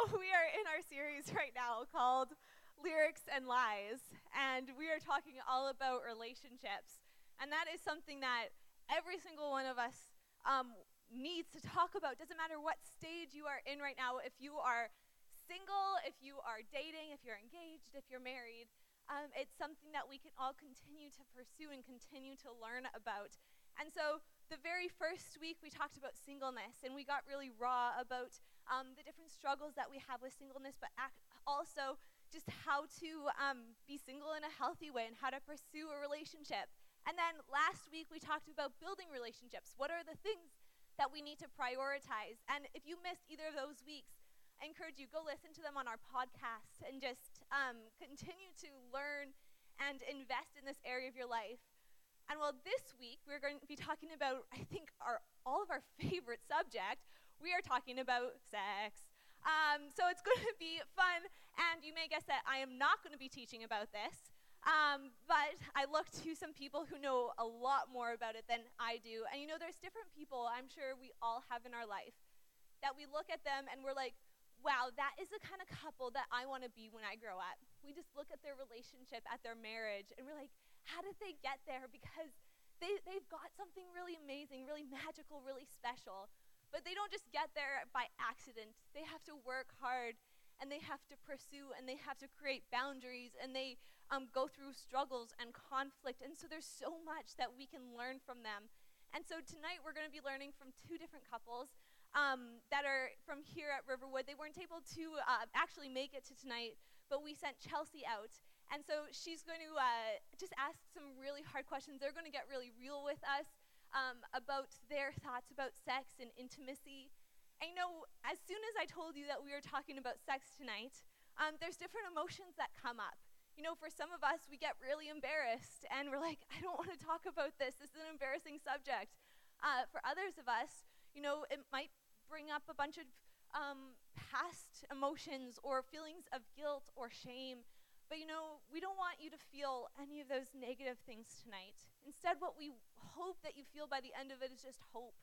We are in our series right now called Lyrics and Lies, and we are talking all about relationships. And that is something that every single one of us um, needs to talk about. Doesn't matter what stage you are in right now, if you are single, if you are dating, if you're engaged, if you're married, um, it's something that we can all continue to pursue and continue to learn about. And so, the very first week we talked about singleness, and we got really raw about um, the different struggles that we have with singleness, but also just how to um, be single in a healthy way and how to pursue a relationship. And then last week we talked about building relationships. What are the things that we need to prioritize? And if you missed either of those weeks, I encourage you go listen to them on our podcast and just um, continue to learn and invest in this area of your life. And well, this week we're going to be talking about, I think, our all of our favorite subject, we are talking about sex. Um, so it's going to be fun, and you may guess that I am not going to be teaching about this. Um, but I looked to some people who know a lot more about it than I do. And you know, there's different people I'm sure we all have in our life that we look at them and we're like, wow, that is the kind of couple that I want to be when I grow up. We just look at their relationship, at their marriage, and we're like, how did they get there? Because they, they've got something really amazing, really magical, really special. But they don't just get there by accident. They have to work hard and they have to pursue and they have to create boundaries and they um, go through struggles and conflict. And so there's so much that we can learn from them. And so tonight we're going to be learning from two different couples um, that are from here at Riverwood. They weren't able to uh, actually make it to tonight, but we sent Chelsea out. And so she's going to uh, just ask some really hard questions. They're going to get really real with us um, about their thoughts about sex and intimacy. I know as soon as I told you that we were talking about sex tonight, um, there's different emotions that come up. You know, for some of us, we get really embarrassed and we're like, I don't want to talk about this. This is an embarrassing subject. Uh, for others of us, you know, it might bring up a bunch of um, past emotions or feelings of guilt or shame but you know, we don't want you to feel any of those negative things tonight. Instead, what we hope that you feel by the end of it is just hope.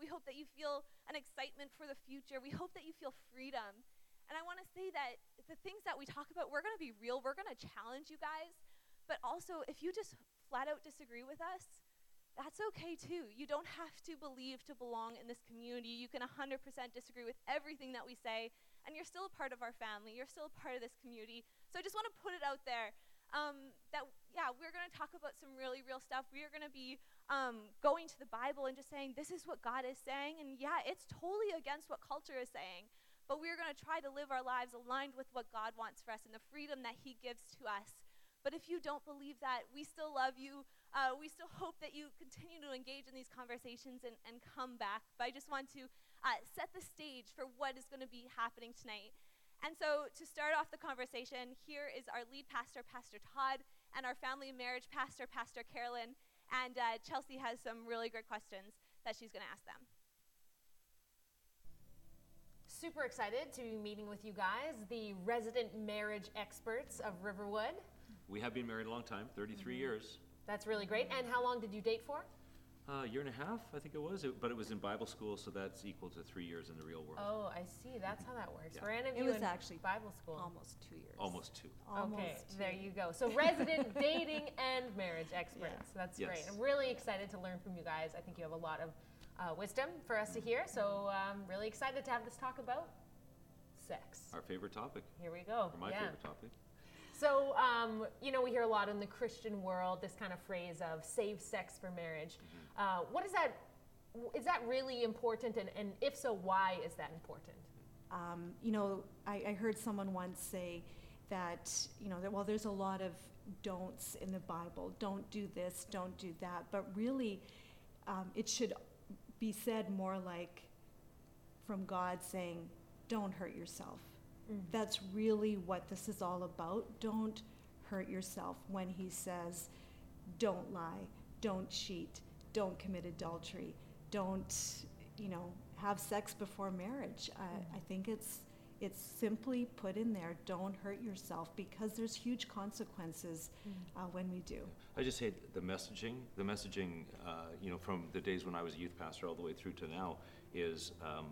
We hope that you feel an excitement for the future. We hope that you feel freedom. And I want to say that the things that we talk about, we're going to be real. We're going to challenge you guys. But also, if you just flat out disagree with us, that's okay too. You don't have to believe to belong in this community. You can 100% disagree with everything that we say, and you're still a part of our family. You're still a part of this community. So I just want to put it out there um, that, yeah, we're going to talk about some really real stuff. We are going to be um, going to the Bible and just saying, this is what God is saying. And yeah, it's totally against what culture is saying. But we're going to try to live our lives aligned with what God wants for us and the freedom that He gives to us. But if you don't believe that, we still love you. Uh, we still hope that you continue to engage in these conversations and, and come back. But I just want to uh, set the stage for what is going to be happening tonight. And so, to start off the conversation, here is our lead pastor, Pastor Todd, and our family and marriage pastor, Pastor Carolyn. And uh, Chelsea has some really great questions that she's going to ask them. Super excited to be meeting with you guys, the resident marriage experts of Riverwood. We have been married a long time, 33 mm-hmm. years. That's really great. And how long did you date for? A year and a half, I think it was, it, but it was in Bible school, so that's equal to three years in the real world. Oh, I see. That's how that works. Yeah. Brandon, it was actually Bible school. Almost two years. Almost two. Almost okay, two. there you go. So resident dating and marriage experts. Yeah. That's yes. great. I'm really excited to learn from you guys. I think you have a lot of uh, wisdom for us to hear. So I'm really excited to have this talk about sex. Our favorite topic. Here we go. Or my yeah. favorite topic. So, um, you know, we hear a lot in the Christian world this kind of phrase of save sex for marriage. Mm-hmm. Uh, what is that? Is that really important? And, and if so, why is that important? Um, you know, I, I heard someone once say that, you know, that, well, there's a lot of don'ts in the Bible. Don't do this, don't do that. But really, um, it should be said more like from God saying, don't hurt yourself Mm. That's really what this is all about. Don't hurt yourself when he says, don't lie, don't cheat, don't commit adultery, don't, you know, have sex before marriage. Mm. I think it's it's simply put in there don't hurt yourself because there's huge consequences mm. uh, when we do i just hate the messaging the messaging uh, you know from the days when i was a youth pastor all the way through to now is um,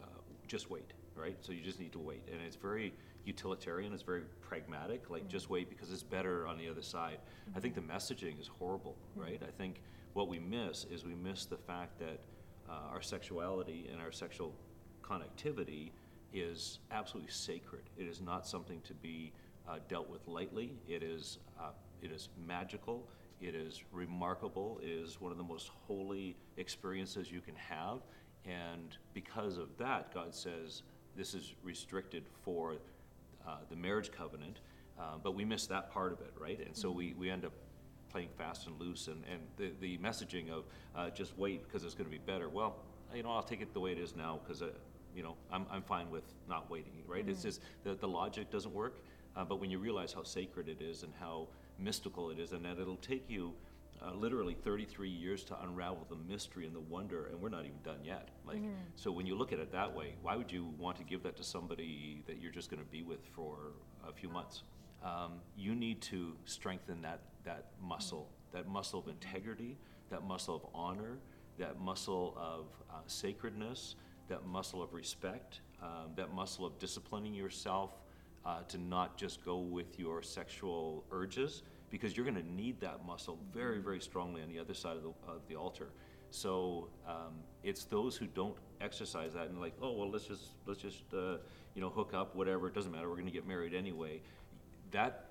uh, just wait right? So you just need to wait. And it's very utilitarian, it's very pragmatic, like mm-hmm. just wait because it's better on the other side. Mm-hmm. I think the messaging is horrible, mm-hmm. right? I think what we miss is we miss the fact that uh, our sexuality and our sexual connectivity is absolutely sacred. It is not something to be uh, dealt with lightly. It is, uh, it is magical. It is remarkable. It is one of the most holy experiences you can have. And because of that, God says this is restricted for uh, the marriage covenant. Uh, but we miss that part of it, right? And so we, we end up playing fast and loose. And, and the, the messaging of uh, just wait because it's going to be better. Well, you know, I'll take it the way it is now because, uh, you know, I'm, I'm fine with not waiting, right? Mm-hmm. It's just the, the logic doesn't work. Uh, but when you realize how sacred it is and how mystical it is, and that it'll take you uh, literally 33 years to unravel the mystery and the wonder, and we're not even done yet. Like, mm-hmm. so when you look at it that way, why would you want to give that to somebody that you're just going to be with for a few months? Um, you need to strengthen that that muscle, mm-hmm. that muscle of integrity, that muscle of honor, that muscle of uh, sacredness, that muscle of respect, um, that muscle of disciplining yourself uh, to not just go with your sexual urges because you're going to need that muscle very, very strongly on the other side of the, of the altar. So um, it's those who don't exercise that and like, oh well, let's just let's just uh, you know hook up, whatever. It doesn't matter. We're going to get married anyway. That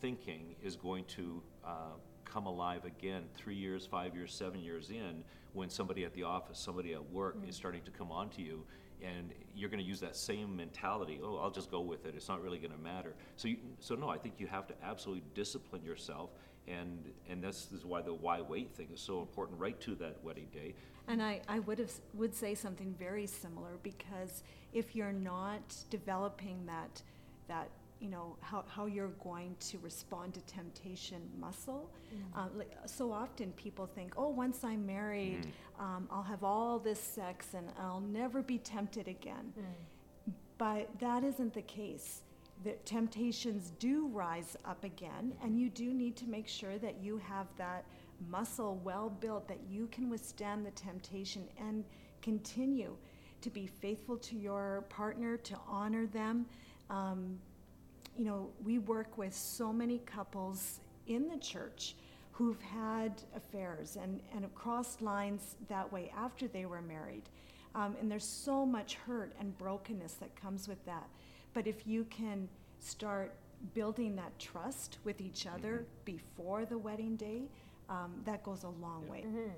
thinking is going to uh, come alive again three years, five years, seven years in when somebody at the office, somebody at work mm-hmm. is starting to come on to you and you're going to use that same mentality. Oh, I'll just go with it. It's not really going to matter. So, you, so no, I think you have to absolutely discipline yourself, and and this is why the why wait thing is so important, right to that wedding day. And I, I would have would say something very similar because if you're not developing that that you know how, how you're going to respond to temptation muscle mm. uh, like, so often people think oh once i'm married mm. um, i'll have all this sex and i'll never be tempted again mm. but that isn't the case the temptations do rise up again and you do need to make sure that you have that muscle well built that you can withstand the temptation and continue to be faithful to your partner to honor them um, you know, we work with so many couples in the church who've had affairs and, and have crossed lines that way after they were married. Um, and there's so much hurt and brokenness that comes with that. But if you can start building that trust with each other mm-hmm. before the wedding day, um, that goes a long yeah. way. Mm-hmm.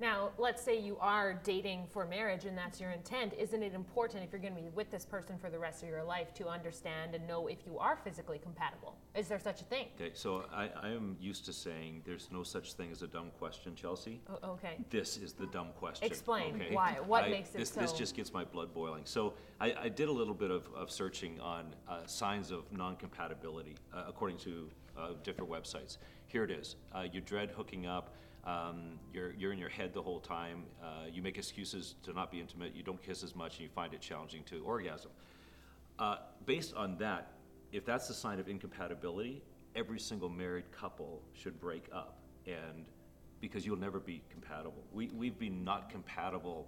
Now, let's say you are dating for marriage and that's your intent. Isn't it important if you're going to be with this person for the rest of your life to understand and know if you are physically compatible? Is there such a thing? Okay, so I, I am used to saying there's no such thing as a dumb question, Chelsea. Oh, okay. This is the dumb question. Explain okay? why. What I, makes it this, so? This just gets my blood boiling. So I, I did a little bit of, of searching on uh, signs of non compatibility uh, according to uh, different websites. Here it is. Uh, you dread hooking up. Um, you're, you're in your head the whole time. Uh, you make excuses to not be intimate. You don't kiss as much, and you find it challenging to orgasm. Uh, based on that, if that's a sign of incompatibility, every single married couple should break up, and because you'll never be compatible. We, we've been not compatible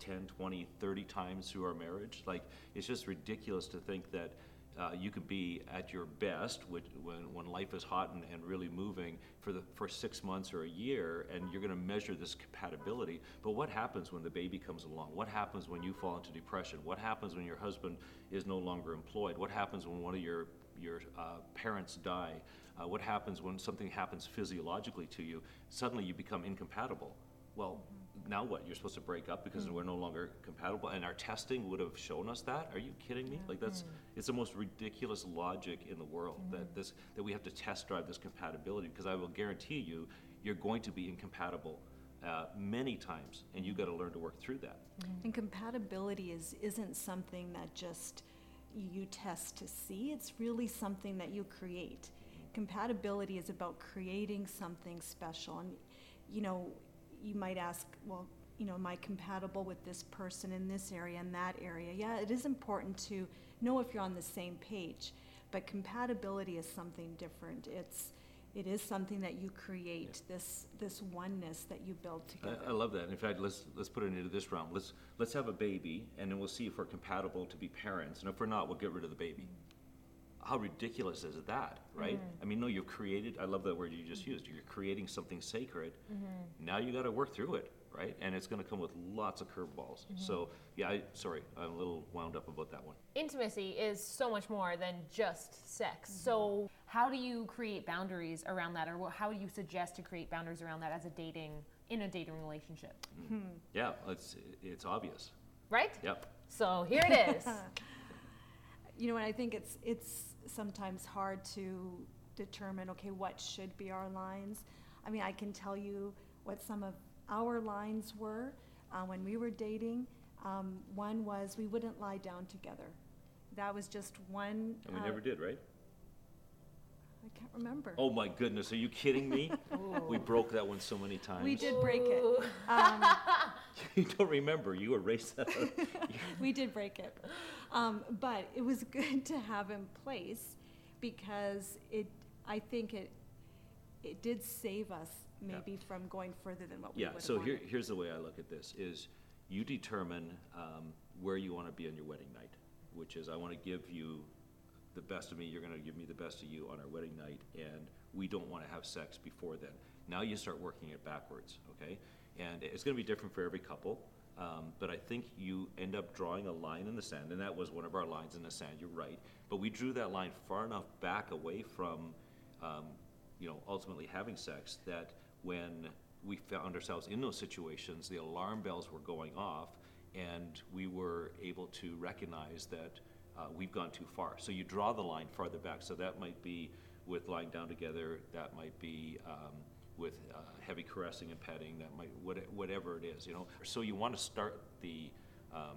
10, 20, 30 times through our marriage. Like, it's just ridiculous to think that uh, you could be at your best which, when, when life is hot and, and really moving for the for six months or a year, and you're going to measure this compatibility. But what happens when the baby comes along? What happens when you fall into depression? What happens when your husband is no longer employed? What happens when one of your your uh, parents die? Uh, what happens when something happens physiologically to you? Suddenly you become incompatible. Well, now what? You're supposed to break up because mm. we're no longer compatible, and our testing would have shown us that. Are you kidding me? Yeah. Like that's mm. it's the most ridiculous logic in the world mm. that this that we have to test drive this compatibility because I will guarantee you, you're going to be incompatible. Uh, many times, and you got to learn to work through that. And compatibility is isn't something that just you test to see. It's really something that you create. Compatibility is about creating something special, and you know you might ask, well, you know, am I compatible with this person in this area and that area? Yeah, it is important to know if you're on the same page, but compatibility is something different. It's it is something that you create this this oneness that you build together. I, I love that. In fact, let's let's put it into this realm. Let's let's have a baby, and then we'll see if we're compatible to be parents. And if we're not, we'll get rid of the baby. How ridiculous is that, right? Mm-hmm. I mean, no, you've created. I love that word you just used. You're creating something sacred. Mm-hmm. Now you got to work through it, right? And it's going to come with lots of curveballs. Mm-hmm. So yeah, I, sorry, I'm a little wound up about that one. Intimacy is so much more than just sex. So, how do you create boundaries around that, or how do you suggest to create boundaries around that as a dating in a dating relationship? Yeah, it's it's obvious. Right? Yep. So here it is. you know, and I think it's it's sometimes hard to determine, okay, what should be our lines. I mean, I can tell you what some of our lines were uh, when we were dating. Um, one was we wouldn't lie down together. That was just one. And we uh, never did, right? I can't remember. Oh my goodness, are you kidding me? we broke that one so many times. we did break it. Um, you don't remember? You erased that. we did break it. Um, but it was good to have in place because it, I think it, it did save us maybe from going further than what we Yeah, would have so here, here's the way I look at this, is you determine um, where you want to be on your wedding night, which is I want to give you the best of me, you're going to give me the best of you on our wedding night, and we don't want to have sex before then. Now you start working it backwards, okay? And it's going to be different for every couple, um, but I think you end up drawing a line in the sand, and that was one of our lines in the sand, you're right. But we drew that line far enough back away from, um, you know, ultimately having sex that when we found ourselves in those situations, the alarm bells were going off, and we were able to recognize that uh, we've gone too far. So you draw the line farther back. So that might be with lying down together. That might be um, with uh, heavy caressing and petting. That might what, whatever it is. You know. So you want to start the um,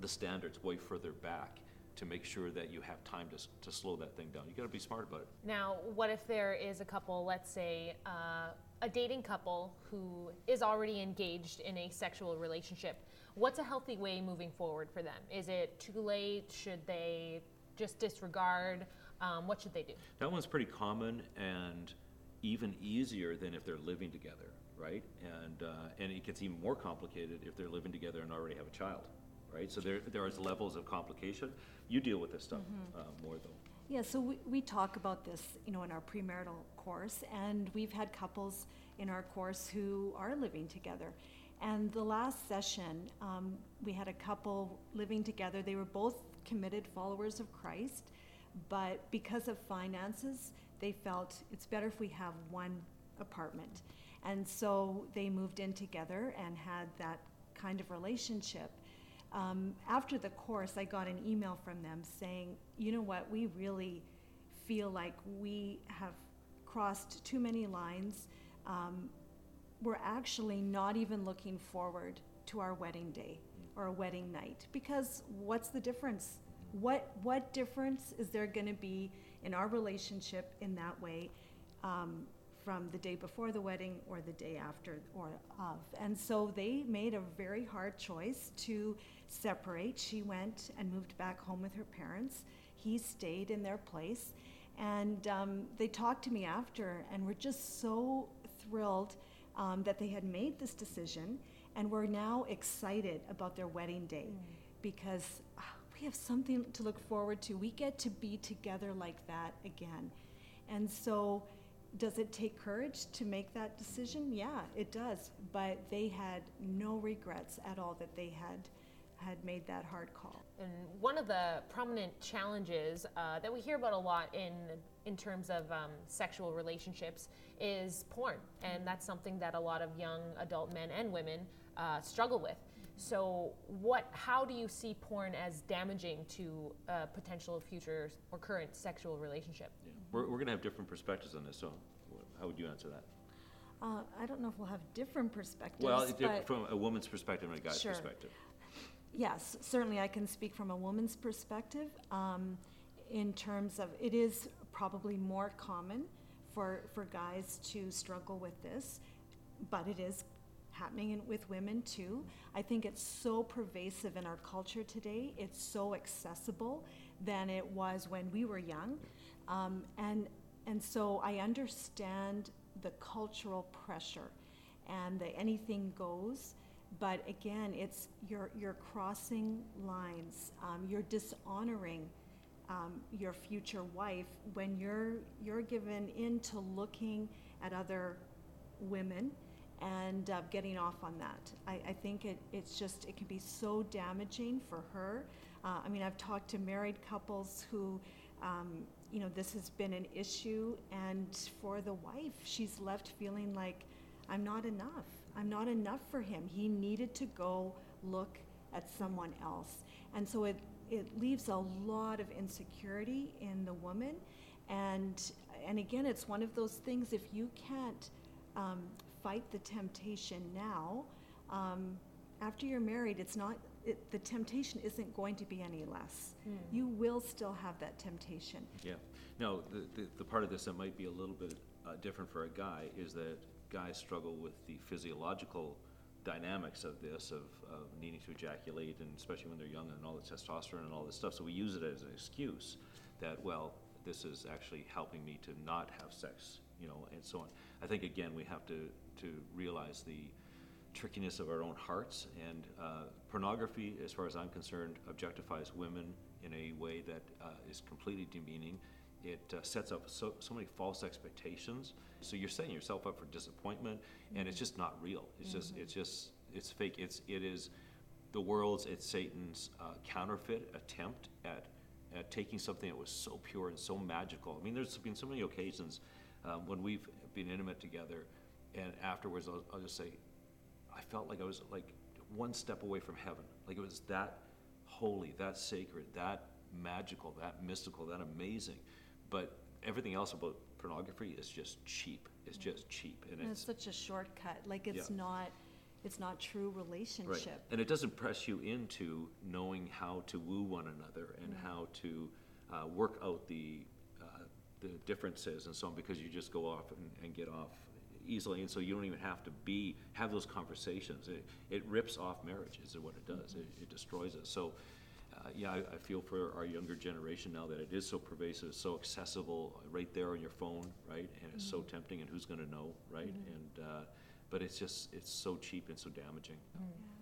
the standards way further back to make sure that you have time to, to slow that thing down. You got to be smart about it. Now, what if there is a couple, let's say uh, a dating couple who is already engaged in a sexual relationship? What's a healthy way moving forward for them? Is it too late? Should they just disregard? Um, what should they do? That one's pretty common and even easier than if they're living together, right? And, uh, and it gets even more complicated if they're living together and already have a child, right? So there, there is levels of complication. You deal with this stuff uh, more though. Yeah, so we, we talk about this, you know, in our premarital course, and we've had couples in our course who are living together. And the last session, um, we had a couple living together. They were both committed followers of Christ, but because of finances, they felt it's better if we have one apartment. And so they moved in together and had that kind of relationship. Um, after the course, I got an email from them saying, you know what, we really feel like we have crossed too many lines. Um, we're actually not even looking forward to our wedding day or a wedding night because what's the difference? What what difference is there going to be in our relationship in that way um, from the day before the wedding or the day after or of? And so they made a very hard choice to separate. She went and moved back home with her parents. He stayed in their place, and um, they talked to me after, and were just so thrilled um, that they had made this decision and were now excited about their wedding day because ah, we have something to look forward to. We get to be together like that again. And so, does it take courage to make that decision? Yeah, it does. But they had no regrets at all that they had had made that hard call. And one of the prominent challenges uh, that we hear about a lot in in terms of um, sexual relationships is porn, and that's something that a lot of young adult men and women uh, struggle with. So, what? How do you see porn as damaging to a potential future or current sexual relationship? Yeah. We're, we're going to have different perspectives on this, so how would you answer that? Uh, I don't know if we'll have different perspectives. Well, but from a woman's perspective and a guy's Sure. perspective. Yes, certainly I can speak from a woman's perspective um, in terms of it is probably more common for, for guys to struggle with this, but it is happening in, with women too. I think it's so pervasive in our culture today, it's so accessible than it was when we were young. Um, and and so I understand the cultural pressure and the anything goes. But again, it's you're, you're crossing lines. Um, you're dishonoring um, your future wife when you're, you're given into looking at other women and uh, getting off on that. I, I think it, it's just, it can be so damaging for her. Uh, I mean, I've talked to married couples who, um, you know, this has been an issue, and for the wife, she's left feeling like, I'm not enough. I'm not enough for him. He needed to go look at someone else. And so it, it leaves a lot of insecurity in the woman. And, and again, it's one of those things if you can't um, fight the temptation now, um, after you're married, it's not, it, the temptation isn't going to be any less. Mm. You will still have that temptation. Yeah. No, the, the, the, part of this that might be a little bit uh, different for a guy is that guys struggle with the physiological dynamics of this, of, of needing to ejaculate, and especially when they're young and all the testosterone and all this stuff. So we use it as an excuse that, well, this is actually helping me to not have sex, you know, and so on. I think again we have to to realize the trickiness of our own hearts and uh, pornography, as far as I'm concerned, objectifies women in a way that uh, is completely demeaning. It uh, sets up so, so many false expectations so you're setting yourself up for disappointment, and it's just not real. It's mm-hmm. just it's just it's fake. It's it is the world's it's Satan's uh, counterfeit attempt at at taking something that was so pure and so magical. I mean, there's been so many occasions um, when we've been intimate together, and afterwards I'll, I'll just say, I felt like I was like one step away from heaven. Like it was that holy, that sacred, that magical, that mystical, that amazing. But everything else about pornography is just cheap. It's just cheap, and, and it's, it's, such a shortcut. Like it's yeah. not, it's not true relationship. Right. And it doesn't press you into knowing how to woo one another and right. how to uh, work out the uh, the differences and so on because you just go off and, and, get off easily, and so you don't even have to be have those conversations. It, it rips off marriage, is what it does. It, it destroys it. So uh, yeah, I, I, feel for our younger generation now that it is so pervasive, so accessible, right there on your phone, right? And it's mm-hmm. so tempting, and who's going to know, right? Mm-hmm. And uh, but it's just it's so cheap and so damaging. Mm-hmm.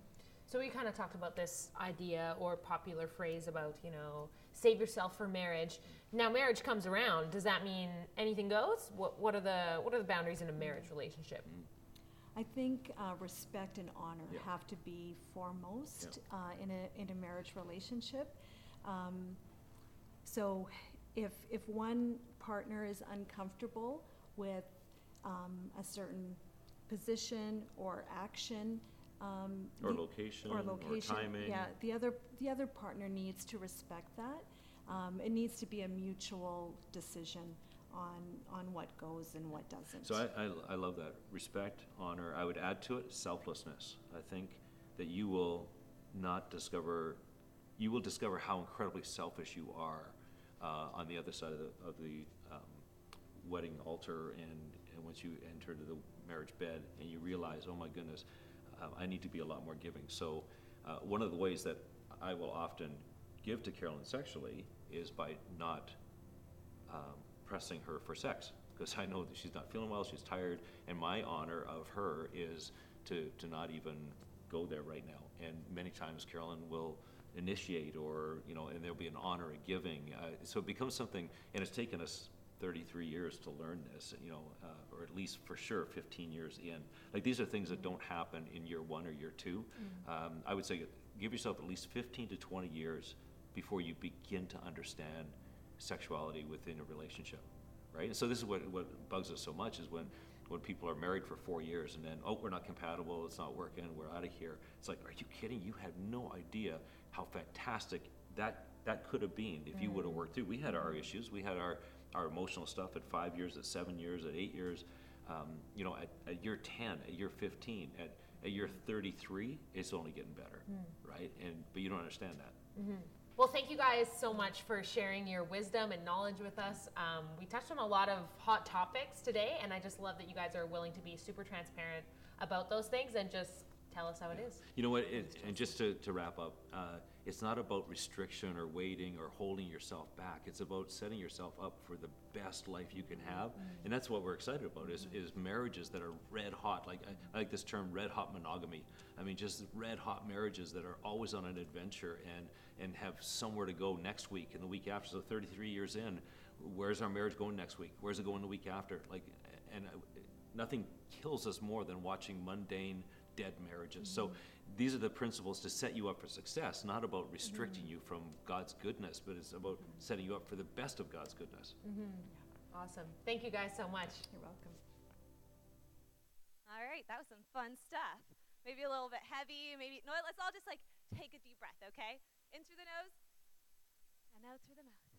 So we kind of talked about this idea or popular phrase about you know save yourself for marriage. Now marriage comes around. Does that mean anything goes? What what are the what are the boundaries in a marriage relationship? I think uh, respect and honor yeah. have to be foremost yeah. uh, in, a, in a marriage relationship. Um, so if, if one partner is uncomfortable with um, a certain position or action, um, or the, location, or location, or timing. Yeah, the other the other partner needs to respect that. Um, it needs to be a mutual decision on, on what goes and what doesn't. So I, I, I love that. Respect, honor. I would add to it selflessness. I think that you will not discover, you will discover how incredibly selfish you are uh, on the other side of the, of the um, wedding altar and, and once you enter into the marriage bed and you realize, oh my goodness, uh, I need to be a lot more giving. So uh, one of the ways that I will often give to Carolyn sexually is by not um, pressing her for sex because I know that she's not feeling well, she's tired, and my honor of her is to, to not even go there right now. And many times Carolyn will initiate or, you know, and there'll be an honor, a giving. Uh, so it becomes something, and it's taken us 33 years to learn this, you know, uh, or at least for sure 15 years in. Like these are things that don't happen in year one or year 2 mm-hmm. um, I would say give yourself at least 15 to 20 years before you begin to understand sexuality within a relationship, right? And so this is what, what bugs us so much is when, when people are married for four years and then, oh, we're not compatible, it's not working, we're out of here. It's like, are you kidding? You had no idea how fantastic that that could have been if you would have worked through. We had our issues, we had our, our emotional stuff at five years, at seven years, at eight years. Um, you know, at, at year 10, at year 15, at, at year 33, it's only getting better, mm. right? And but you don't understand that. Mm-hmm. Well, thank you guys so much for sharing your wisdom and knowledge with us. Um, we touched on a lot of hot topics today, and I just love that you guys are willing to be super transparent about those things and just tell us how it is. You know what? It, and just to, to wrap up, uh, it's not about restriction or waiting or holding yourself back. It's about setting yourself up for the best life you can have. And that's what we're excited about is, is marriages that are red hot. Like I, I like this term red hot monogamy. I mean just red hot marriages that are always on an adventure and and have somewhere to go next week and the week after. So 33 years in, where's our marriage going next week? Where's it going the week after? Like and nothing kills us more than watching mundane dead marriages. Mm-hmm. So these are the principles to set you up for success, not about restricting mm-hmm. you from God's goodness, but it's about setting you up for the best of God's goodness. Mm-hmm. Awesome. Thank you guys so much. You're welcome. All right, that was some fun stuff. Maybe a little bit heavy, maybe no, let's all just like take a deep breath, okay? In through the nose and out through the mouth.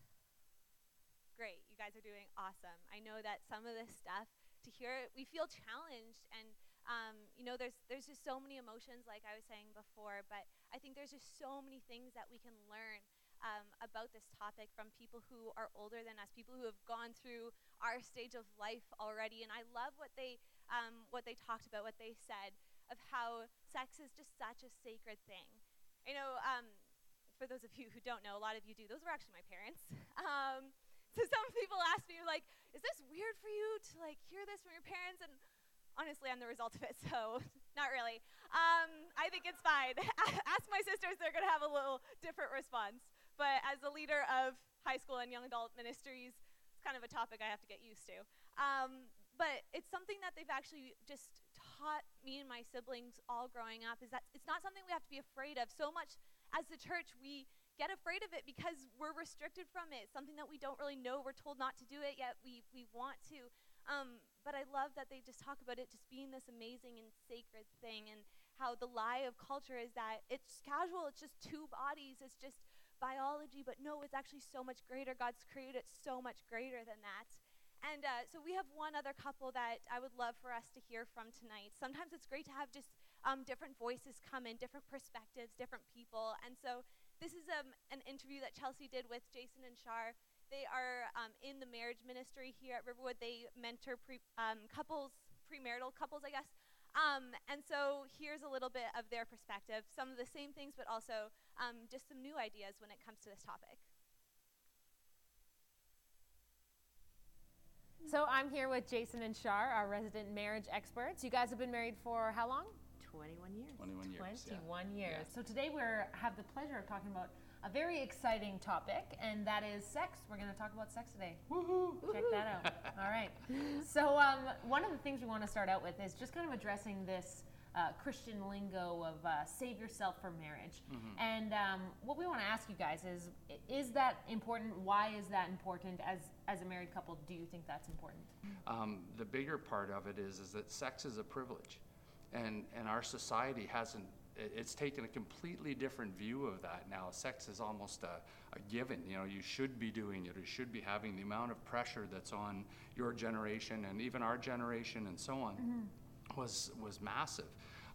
Great. You guys are doing awesome. I know that some of this stuff to hear we feel challenged and um, you know, there's there's just so many emotions, like I was saying before. But I think there's just so many things that we can learn um, about this topic from people who are older than us, people who have gone through our stage of life already. And I love what they um, what they talked about, what they said of how sex is just such a sacred thing. You know, um, for those of you who don't know, a lot of you do. Those were actually my parents. Um, so some people ask me like, "Is this weird for you to like hear this from your parents?" And honestly, I'm the result of it, so not really. Um, I think it's fine. Ask my sisters, they're going to have a little different response. But as a leader of high school and young adult ministries, it's kind of a topic I have to get used to. Um, but it's something that they've actually just taught me and my siblings all growing up is that it's not something we have to be afraid of. So much as the church, we get afraid of it because we're restricted from it. It's something that we don't really know. We're told not to do it, yet we, we want to. Um, but I love that they just talk about it just being this amazing and sacred thing, and how the lie of culture is that it's casual, it's just two bodies, it's just biology, but no, it's actually so much greater. God's created it so much greater than that. And uh, so we have one other couple that I would love for us to hear from tonight. Sometimes it's great to have just um, different voices come in, different perspectives, different people. And so this is um, an interview that Chelsea did with Jason and Shar. They are um, in the marriage ministry here at Riverwood. They mentor pre, um, couples, premarital couples, I guess. Um, and so here's a little bit of their perspective. Some of the same things, but also um, just some new ideas when it comes to this topic. So I'm here with Jason and Shar, our resident marriage experts. You guys have been married for how long? 21 years. 21 years. 21 yeah. years. Yeah. So today we have the pleasure of talking about a very exciting topic, and that is sex. We're going to talk about sex today. Woohoo! Check that out. All right. So, um, one of the things we want to start out with is just kind of addressing this uh, Christian lingo of uh, save yourself for marriage. Mm-hmm. And um, what we want to ask you guys is is that important? Why is that important? As, as a married couple, do you think that's important? Um, the bigger part of it is, is that sex is a privilege. And, and our society hasn't it's taken a completely different view of that now. Sex is almost a, a, given. You know, you should be doing it. You should be having the amount of pressure that's on your generation and even our generation and so on mm-hmm. was was massive.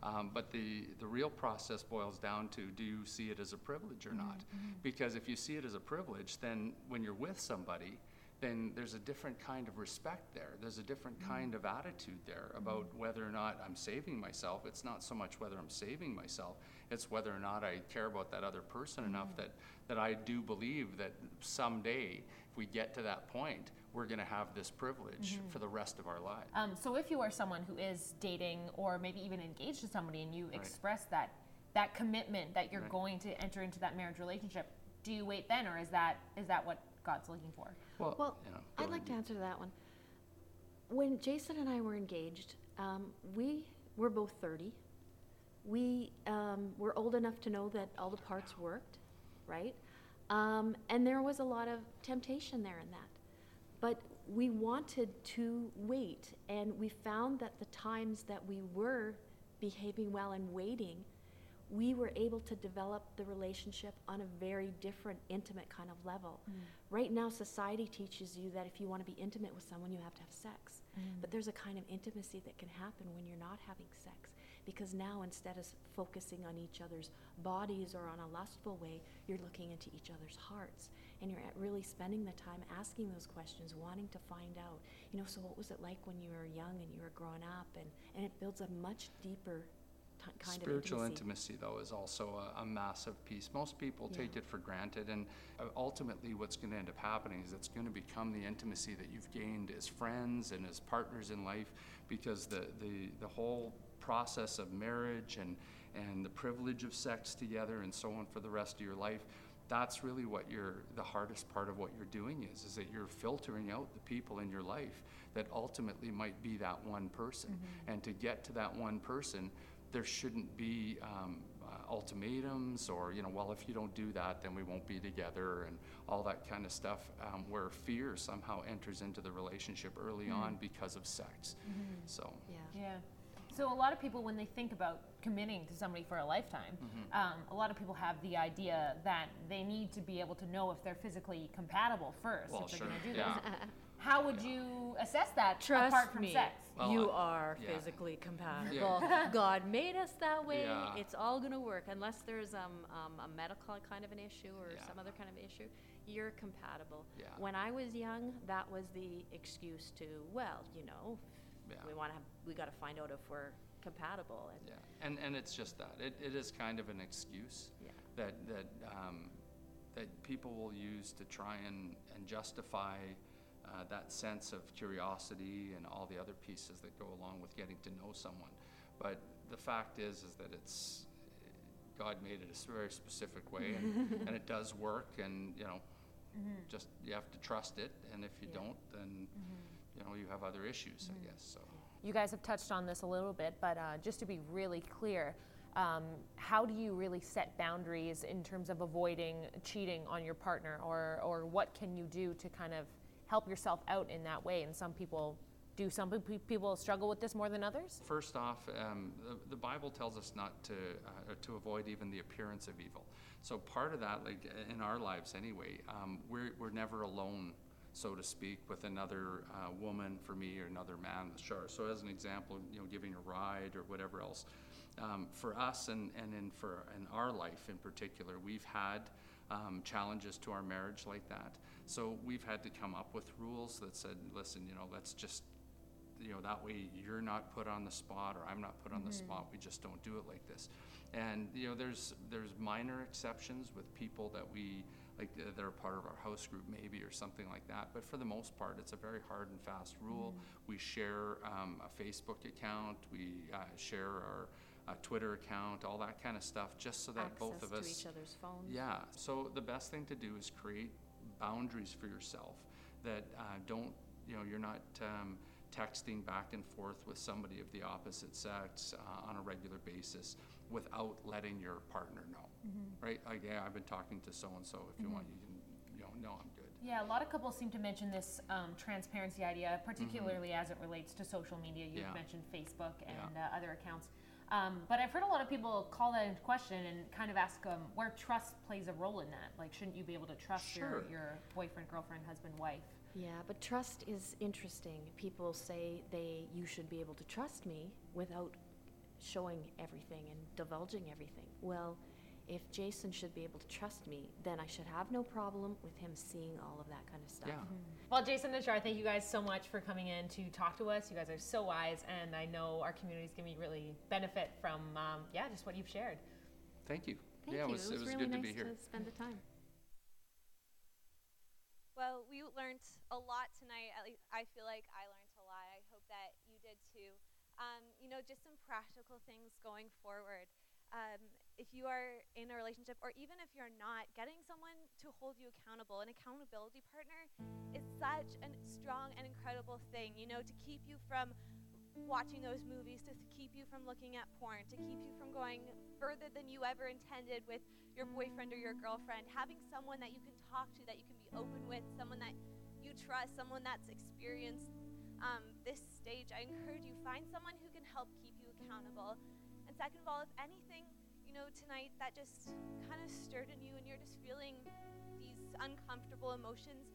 Um, but the, the real process boils down to do you see it as a privilege or not? Mm-hmm. Because if you see it as a privilege, then when you're with somebody, then there's a different kind of respect there. There's a different mm-hmm. kind of attitude there about mm-hmm. whether or not I'm saving myself. It's not so much whether I'm saving myself, it's whether or not I care about that other person enough mm-hmm. that, that I do believe that someday, if we get to that point, we're going to have this privilege mm-hmm. for the rest of our lives. Um, so, if you are someone who is dating or maybe even engaged to somebody and you right. express that that commitment that you're right. going to enter into that marriage relationship, do you wait then, or is that is that what God's looking for? Well, well you know, I'd like to answer that one. When Jason and I were engaged, um, we were both 30. We um, were old enough to know that all the parts worked, right? Um, and there was a lot of temptation there in that. But we wanted to wait, and we found that the times that we were behaving well and waiting, we were able to develop the relationship on a very different, intimate kind of level. Mm. Right now, society teaches you that if you want to be intimate with someone, you have to have sex. Mm. But there's a kind of intimacy that can happen when you're not having sex. Because now, instead of focusing on each other's bodies or on a lustful way, you're looking into each other's hearts. And you're really spending the time asking those questions, wanting to find out, you know, so what was it like when you were young and you were growing up? And, and it builds a much deeper t- kind Spiritual of intimacy. intimacy, though, is also a, a massive piece. Most people take it for granted, and uh, ultimately, what's going to end up happening is it's going to become the intimacy that you've gained as friends and as partners in life, because the, the, the whole process of marriage and, and the privilege of sex together and so on for the rest of your life, that's really what you're, the hardest part of what you're doing is, is that you're filtering out the people in your life that ultimately might be that one person. And to get to that one person, there shouldn't be um, uh, ultimatums or, you know, well, if you don't do that, then we won't be together and all that kind of stuff, um, where fear somehow enters into the relationship early on because of sex. So, Yeah. Yeah. So a lot of people, when they think about committing to somebody for a lifetime, Mm-hmm. um, a lot of people have the idea that they need to be able to know if they're physically compatible first. well, if they're sure, going to do yeah. this. How would you assess that Trust apart from me, sex? Well, you I- are yeah. physically compatible. God made us that way. Yeah. It's all going to work unless there's um, um, a medical kind of an issue or Yeah. some other kind of issue. You're compatible. Yeah. When I was young, that was the excuse to, well, you know, Yeah. we want to have, we got to find out if we're compatible. And Yeah, and, and it's just that, it, it is kind of an excuse Yeah. that, that, um, that people will use to try and, and justify, uh, that sense of curiosity and all the other pieces that go along with getting to know someone. But the fact is, is that it's, God made it a very specific way and, and it does work and, you know, just, you have to trust it, and if you Yeah. don't, then, you know, you have other issues, I guess, so. You guys have touched on this a little bit, but uh, just to be really clear, um, how do you really set boundaries in terms of avoiding cheating on your partner, or or what can you do to kind of help yourself out in that way? And some people do. Some people struggle with this more than others. First off, um, the, the Bible tells us not to uh, to avoid even the appearance of evil. So part of that, like in our lives anyway, um, we're we're never alone, so to speak, with another uh, woman for me or another man Sure. So as an example, you know, giving a ride or whatever else. Um, for us and and in for in our life in particular, we've had um, challenges to our marriage like that. So we've had to come up with rules that said, listen, you know, let's just you know, that way you're not put on the spot or I'm not put on the spot. We just don't do it like this. And, you know, there's, there's minor exceptions with people that we, like, uh, that are part of our house group maybe or something like that. But for the most part, it's a very hard and fast rule. We share um, a Facebook account, we uh, share our uh, Twitter account, all that kind of stuff, just so that access both of us. to each other's phones. Yeah, so the best thing to do is create boundaries for yourself that uh, don't, you know, you're not um, texting back and forth with somebody of the opposite sex uh, on a regular basis without letting your partner know, right? Like, yeah, I've been talking to so and so. If you want, you can, you know, no, I'm good. Yeah, a lot of couples seem to mention this um, transparency idea, particularly as it relates to social media. You've Yeah. mentioned Facebook and Yeah. uh, other accounts. Um, but I've heard a lot of people call that into question and kind of ask um, where trust plays a role in that. Like, shouldn't you be able to trust your, your boyfriend, girlfriend, husband, wife? Yeah, but trust is interesting. People say they you should be able to trust me without showing everything and divulging everything. Well, if Jason should be able to trust me, then I should have no problem with him seeing all of that kind of stuff. Yeah. Well, Jason and Shar, thank you guys so much for coming in to talk to us. You guys are so wise, and I know our community is going to really benefit from, um, yeah, just what you've shared. Thank you. Thank yeah, you. it was, it was really good nice to be here. To spend the time. Well, we learned a lot tonight. At least I feel like I learned a lot. I hope that you did too. Um, you know, just some practical things going forward. Um, if you are in a relationship, or even if you're not, getting someone to hold you accountable, an accountability partner, is such a strong and incredible thing. You know, to keep you from watching those movies, to keep you from looking at porn, to keep you from going further than you ever intended with your boyfriend or your girlfriend. Having someone that you can talk to, that you can be open with, someone that you trust, someone that's experienced um, this stage. I encourage you find someone who can help keep you accountable. And second of all, if anything, you know, tonight that just kind of stirred in you and you're just feeling these uncomfortable emotions,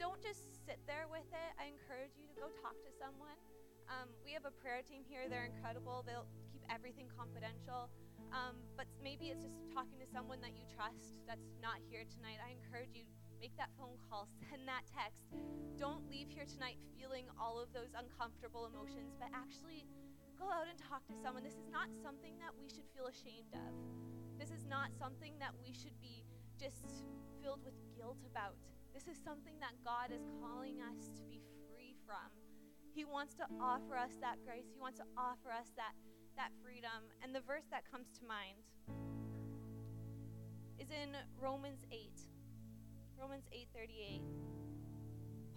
don't just sit there with it. I encourage you to go talk to someone. Um, we have a prayer team here. They're incredible. They'll keep everything confidential. Um, but maybe it's just talking to someone that you trust that's not here tonight. I encourage you make that phone call, send that text. Don't leave here tonight feeling all of those uncomfortable emotions, but actually go out and talk to someone. This is not something that we should feel ashamed of. This is not something that we should be just filled with guilt about. This is something that God is calling us to be free from. He wants to offer us that grace. He wants to offer us that, that freedom. And the verse that comes to mind is in Romans 8. Romans 8:38.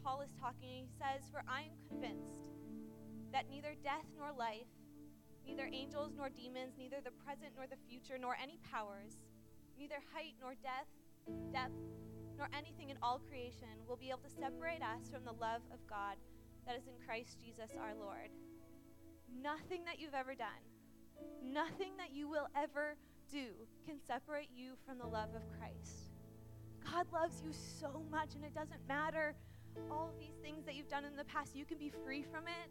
Paul is talking. And he says, "For I am convinced that neither death nor life, neither angels nor demons, neither the present nor the future, nor any powers, neither height nor depth, depth, nor anything in all creation will be able to separate us from the love of God that is in Christ Jesus our Lord. Nothing that you've ever done, nothing that you will ever do can separate you from the love of Christ. God loves you so much, and it doesn't matter all these things that you've done in the past, you can be free from it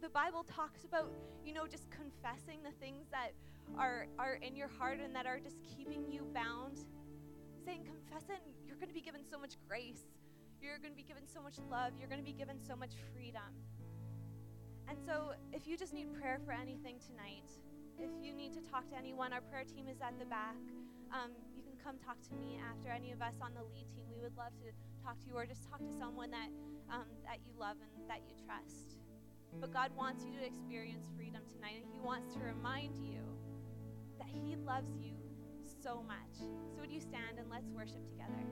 the Bible talks about, you know, just confessing the things that are, are in your heart and that are just keeping you bound. Saying, confess it, you're going to be given so much grace. You're going to be given so much love. You're going to be given so much freedom. And so, if you just need prayer for anything tonight, if you need to talk to anyone, our prayer team is at the back. Um, you can come talk to me after any of us on the lead team. We would love to talk to you or just talk to someone that, um, that you love and that you trust. But God wants you to experience freedom tonight, and He wants to remind you that He loves you so much. So, would you stand and let's worship together?